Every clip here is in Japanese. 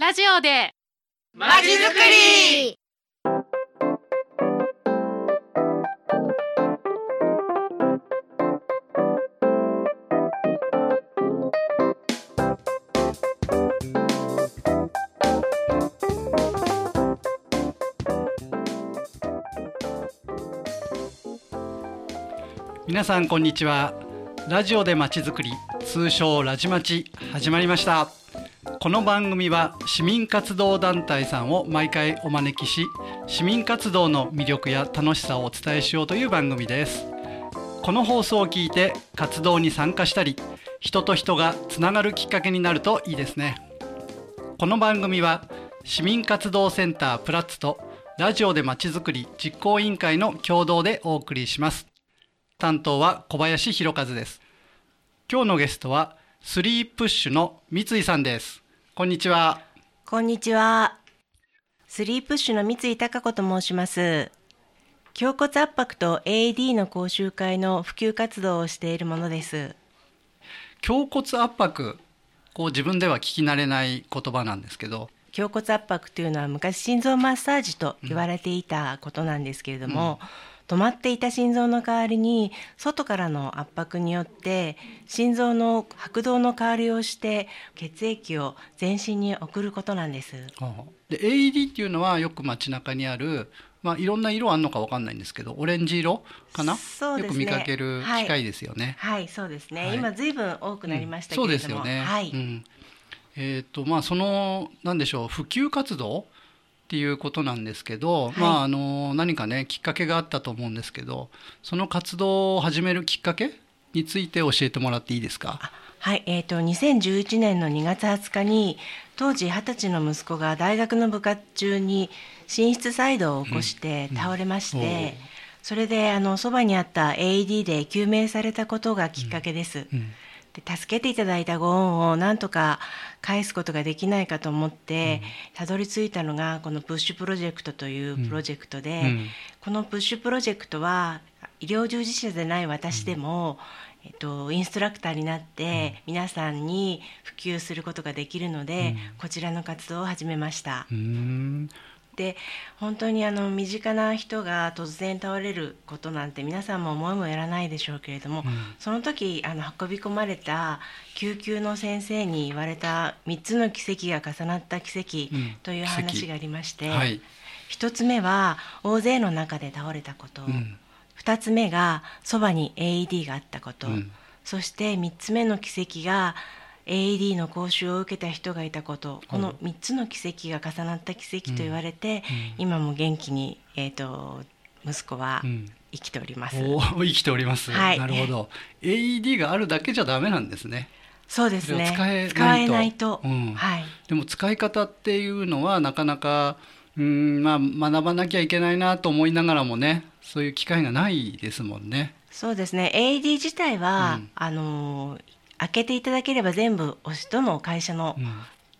ラジオで。まちづくり。皆さんこんにちは。ラジオでまちづくり通称ラジマチ始まりましたこの番組は市民活動団体さんを毎回お招きし市民活動の魅力や楽しさをお伝えしようという番組です。この放送を聞いて活動に参加したり人と人がつながるきっかけになるといいですね。この番組は市民活動センタープラッツとラジオでまちづくり実行委員会の共同でお送りします。担当は小林博和です。今日のゲストはスリープッシュの三井さんです。こんにちはこんにちは。スリープッシュの三井貴子と申します。胸骨圧迫と AED の講習会の普及活動をしているものです。胸骨圧迫こう自分では聞き慣れない言葉なんですけど胸骨圧迫というのは昔心臓マッサージと言われていたことなんですけれども、止まっていた心臓の代わりに外からの圧迫によって心臓の拍動の代わりをして血液を全身に送ることなんです。で AED っていうのはよく街中にあるまあいろんな色あるのかわかんないんですけどオレンジ色かな、ね。よく見かける機械ですよね、はい、そうですね。はい。今ずいぶん多くなりましたけそうれども、ですよね。はい、うん、えっ、とまあそのなんでしょう普及活動っていうことなんですけど、はい。まああの何かねきっかけがあったと思うんですけど、その活動を始めるきっかけについて教えてもらっていいですか？はい、えっ、と2011年の2月20日に当時20歳の息子が大学の部活中に心室細動を起こして倒れまして、うんおう。それであのそばにあった AED で救命されたことがきっかけです。うんで助けていただいたご恩をなんとか返すことができないかと思って、たどり着いたのがこのプッシュプロジェクトというプロジェクトで、うん。このプッシュプロジェクトは医療従事者でない私でも、えっと、インストラクターになって皆さんに普及することができるので、こちらの活動を始めました。で本当にあの身近な人が突然倒れることなんて皆さんも思いもやらないでしょうけれども、その時あの運び込まれた救急の先生に言われた3つの奇跡が重なった奇跡うん。という話がありまして、はい。1つ目は大勢の中で倒れたこと、うん。2つ目がそばに AED があったこと、うん。そして3つ目の奇跡が AED の講習を受けた人がいたことこの3つの奇跡が重なった奇跡と言われて、今も元気に、えー、と息子はうん。生きております、おー生きております。はい。なるほど。AED があるだけじゃダメなんですね。そうですね。使えないと。うん。はい。でも使い方っていうのはなかなかうーんまあ学ばなきゃいけないなと思いながらもねそういう機会がないですもんね。そうですね。AED 自体は、うん。あのー開けていただければ全部おしどの会社のうん。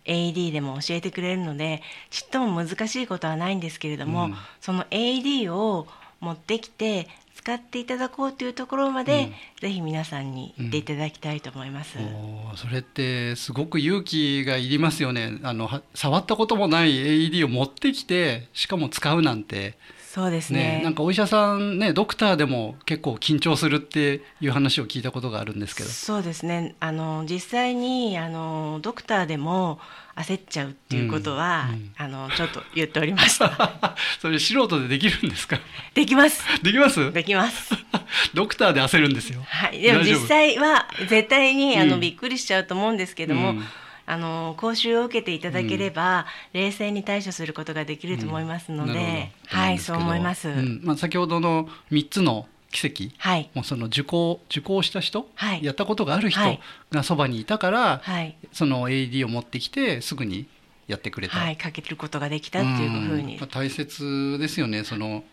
AED でも教えてくれるのでちっとも難しいことはないんですけれども、うん。その AED を持ってきて使っていただこうというところまで、うん。ぜひ皆さんに行っていただきたいと思います。おーそれってすごく勇気がいりますよね。あのは触ったこともない AED を持ってきてしかも使うなんてそうですね。ねなんかお医者さんねドクターでも結構緊張するっていう話を聞いたことがあるんですけど。そうですね。あの実際にあのドクターでも焦っちゃうっていうことは、うんうん。あのちょっと言っておりました。それ素人でできるんですか？できます。できます？できます。ドクターで焦るんですよ。はい、でも実際は絶対にあの、うん。びっくりしちゃうと思うんですけども、うんあの講習を受けていただければ、冷静に対処することができると思いますので、なるほど。はいそう思います、うん。まあ、先ほどの3つの奇跡はい。もうその受講受講した人、はい。やったことがある人はい。がそばにいたから、はい。その AED を持ってきてすぐにやってくれた、はいかけることができたっていうふうに。ん。まあ大切ですよねその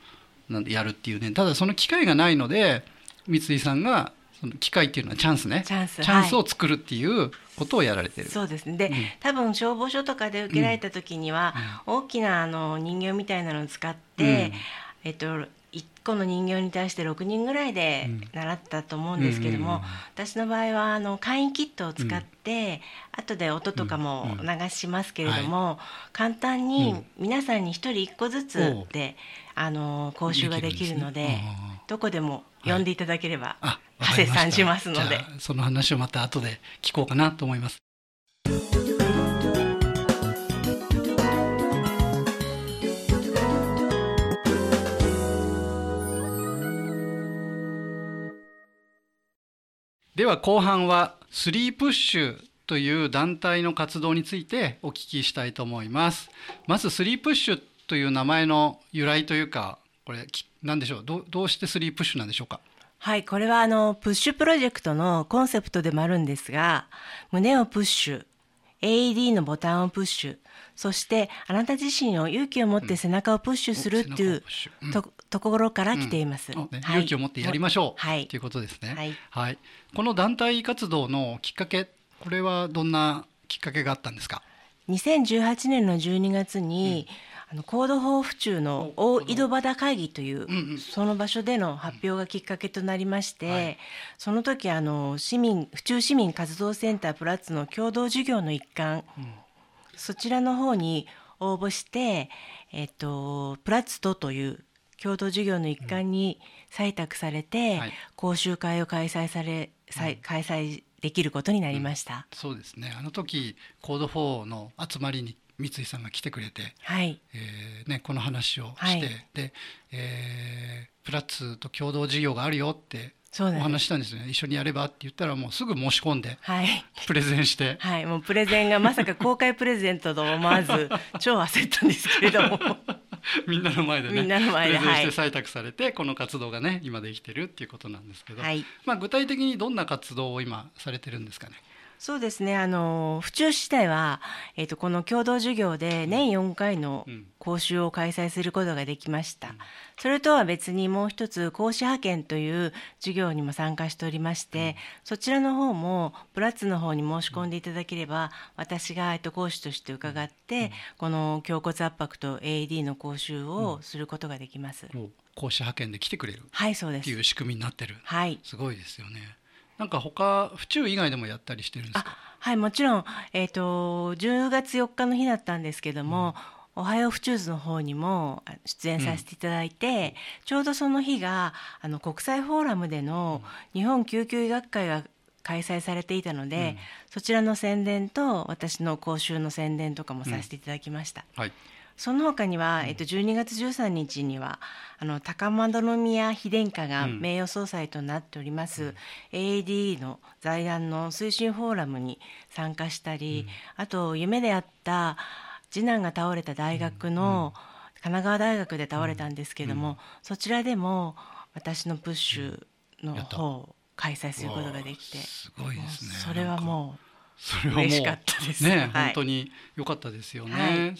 なんでやるっていうね。ただその機会がないので三井さんがその機会っていうのはチャンスね。チャンス。チャンスを作るっていうことをやられてる、そうですね。で、うん。多分消防署とかで受けられた時には、大きなあの人形みたいなのを使って、えっと1個の人形に対して6人ぐらいで習ったと思うんですけども、私の場合はあの簡易キットを使って、うん、後で音とかも流しますけれども、うんはい、簡単に皆さんに1人1個ずつで、あの講習ができるので、ね、どこでも呼んでいただければ、はい、発生しますので。その話をまた後で聞こうかなと思います。では後半はスリープッシュという団体の活動についてお聞きしたいと思います。まずスリープッシュという名前の由来というかこれ何でしょう？どどうしてスリープッシュなんでしょうか？はいこれはあのプッシュプロジェクトのコンセプトでもあるんですが胸をプッシュ AED のボタンをプッシュそしてあなた自身を勇気を持って背中をプッシュするっていうと,、ところから来ています、ねはい、勇気を持ってやりましょう、はい、とい。うことですね、はい、はい、この団体活動のきっかけこれはどんなきっかけがあったんですか？2018年の12月に、うん、あの高度法府中の大井戸端会議という、うんうん、その場所での発表がきっかけとなりまして、うんはい、その時あの市民府中市民活動センタープラッツの共同授業の一環、うん。そちらの方に応募して、えっと、プラッツトという共同授業の一環に採択されて、うんはい、講習会を開催され、うん、開催できることになりました、うん、そうですね。あの時コード4の集まりに三井さんが来てくれて、はい。えーね、この話をして、はい、で、えー、プラッツと共同事業があるよってお話したんですね。一緒にやればって言ったらもうすぐ申し込んで、はい、プレゼンして。はい。もうプレゼンがまさか公開プレゼントと思わず 超焦ったんですけれども。みんなの前でねみんなの前でプレゼンして採択されて、はい、この活動がね今できてるっていうことなんですけど、はい、まあ具体的にどんな活動を今されてるんですかねそうですね。あの府中市では、えーと、この共同授業で年4回の講習を開催することができました、うん、それとは別にもう一つ講師派遣という授業にも参加しておりまして、うん、そちらの方もプラッツの方に申し込んでいただければ、私が、えーと、講師として伺って、この胸骨圧迫と AED の講習をすることができます、講師派遣で来てくれるはいそうです。っていう仕組みになってる、はい、すごいですよねなんか他府中以外でもやったりしてるんですか？はいもちろん、えーと、10月4日の日だったんですけども、うん、おはよう府中図の方にも出演させていただいて、うん、ちょうどその日があの国際フォーラムでの日本救急医学会が開催されていたので、うん、そちらの宣伝と私の講習の宣伝とかもさせていただきました。はいその他には、えっと、12月13日にはあの高円宮妃殿下が名誉総裁となっております、うん、AAD の財団の推進フォーラムに参加したり、うん、あと夢であった次男が倒れた大学の、神奈川大学で倒れたんですけども、そちらでも私のプッシュの方を開催することができてすごいですね。それはもうそれはもうね、はい、本当に良かったですよね。はい、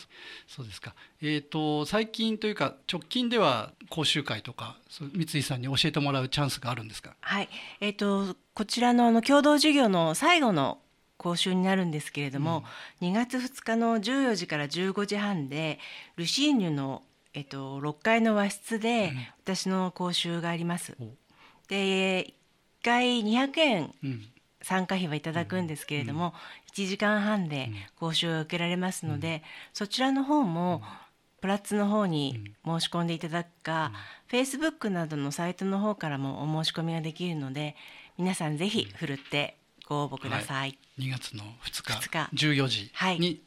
そうですか。えっ、ー、と最近というか直近では講習会とか三井さんに教えてもらうチャンスがあるんですか？はい。えっ、ー、とこちらのあの共同授業の最後の講習になるんですけれども、うん、2月2日の14時から15時半でルシーニュのえっ、ー、と6階の和室で私の講習があります。うん、で1回200円。うん参加費はいただくんですけれども、うん、1時間半で講習を受けられますので、うん、そちらの方も、プラッツの方に申し込んでいただくか、フェイスブックなどのサイトの方からもお申し込みができるので皆さんぜひふるってご応募ください、はい、2月の2日 ,2 日。14時に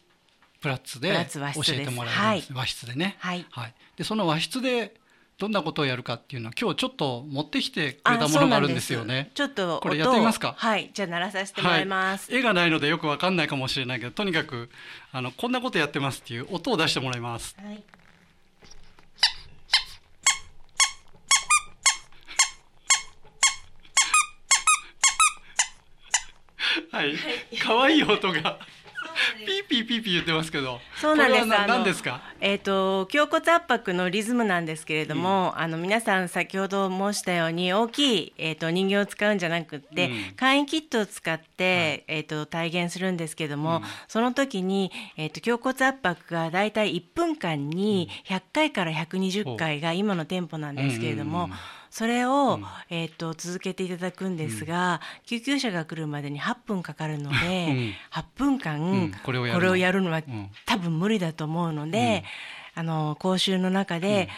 プラッツで教えてもらえるんです、和室でね、はい、はい、でその和室でどんなことをやるかっていうのは今日ちょっと持ってきてくれたものがあるんですよね。ちょっとこれやってみますか？はい、じゃあ鳴らさせてもらいます、はい、絵がないのでよくわかんないかもしれないけど、とにかくあのこんなことやってますっていう音を出してもらいます。はいはい、可愛い音がピーピーピーピー言ってますけど。そうなんです。これはあの何ですか？えっ、と胸骨圧迫のリズムなんですけれども、あの皆さん先ほど申したように大きいえっ、と人形を使うんじゃなくって、うん。簡易キットを使って、えっ、と体験するんですけども、うん。その時にえっ、と胸骨圧迫がだいたい1分間に100回から120回が今のテンポなんですけれども。うんうんうんそれを、うん。えー、と続けていただくんですが、救急車が来るまでに8分かかるので、うん。8分間、うん。これをやるの。はうん。多分無理だと思うので、あの講習の中で、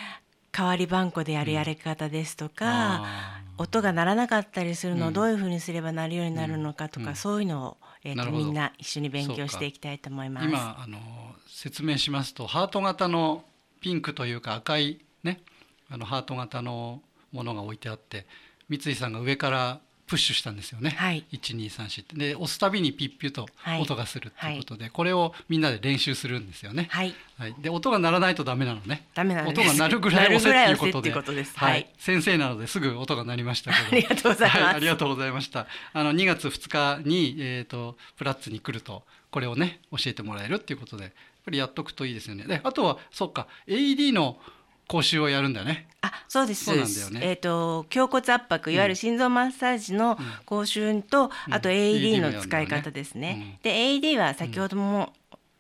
代わり番号でやるやり方ですとか、あ音が鳴らなかったりするのうん。をどういうふうにすれば鳴るようになるのかとか、うん。そういうのを、えーとなるほど。みんな一緒に勉強していきたいと思います。今あの説明しますとハート型のピンクというか赤いねあのハート型のものが置いてあって三井さんが上からプッシュしたんですよね。はい。1234って。で押すたびにピッピュとはい。音がするということで、これをみんなで練習するんですよね。はい、はい、で音が鳴らないとダメなのね。ダメなんです音が鳴るぐらい押せっていうことで、はい、はい。先生なのですぐ音が鳴りましたけど。ありがとうございます。はありがとうございました。あの2月2日にえっ、とプラッツに来るとこれをね教えてもらえるっていうことで、やっぱりやっとくといいですよね。で、あとはそっか AED の講習をやるんだね。あそうです。そうなんだよね。えっ、と胸骨圧迫いわゆる心臓マッサージの講習と、あとうん AED の AED もやるんだよね使い方ですね。で AED は先ほども、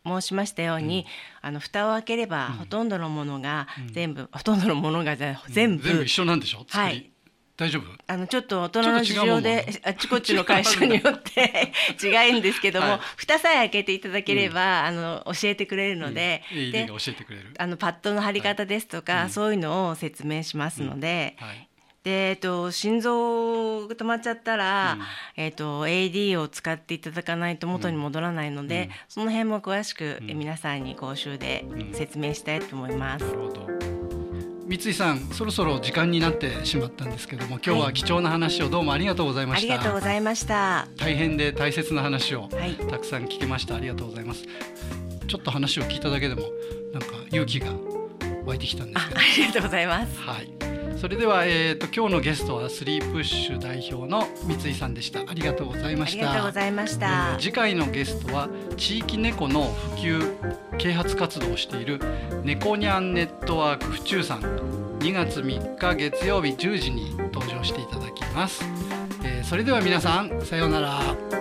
申しましたように、あの蓋を開ければ、ほとんどのものが全部、ほとんどのものが全部,、全部一緒なんでしょ？はい大丈夫？あのちょっと大人の事情であっちこっちの会社によって 違うんですけども、はい。蓋さえ開けていただければ、あの教えてくれるので、うん。AED でが教えてくれる。あのパッドの貼り方ですとか、うん。そういうのを説明しますので、はい。でえっと、心臓が止まっちゃったら、うん。えっと、AD を使っていただかないと元に戻らないので、うん。その辺も詳しく、皆さんに講習でうん。説明したいと思います。なるほど。三井さん、そろそろ時間になってしまったんですけども、今日は貴重な話をどうもありがとうございました。ありがとうございました。大変で大切な話をはい、たくさん聞けました。ありがとうございます。ちょっと話を聞いただけでもなんか勇気が湧いてきたんですけどああ。りがとうございます。はい。それではえっ、と今日のゲストはスリープッシュ代表の三井さんでした。ありがとうございました。ありがとうございました。次回のゲストは地域猫の普及啓発活動をしている猫ニャンネットワーク府中さん2月3日月曜日10時に登場していただきます、えーそれでは皆さんさようなら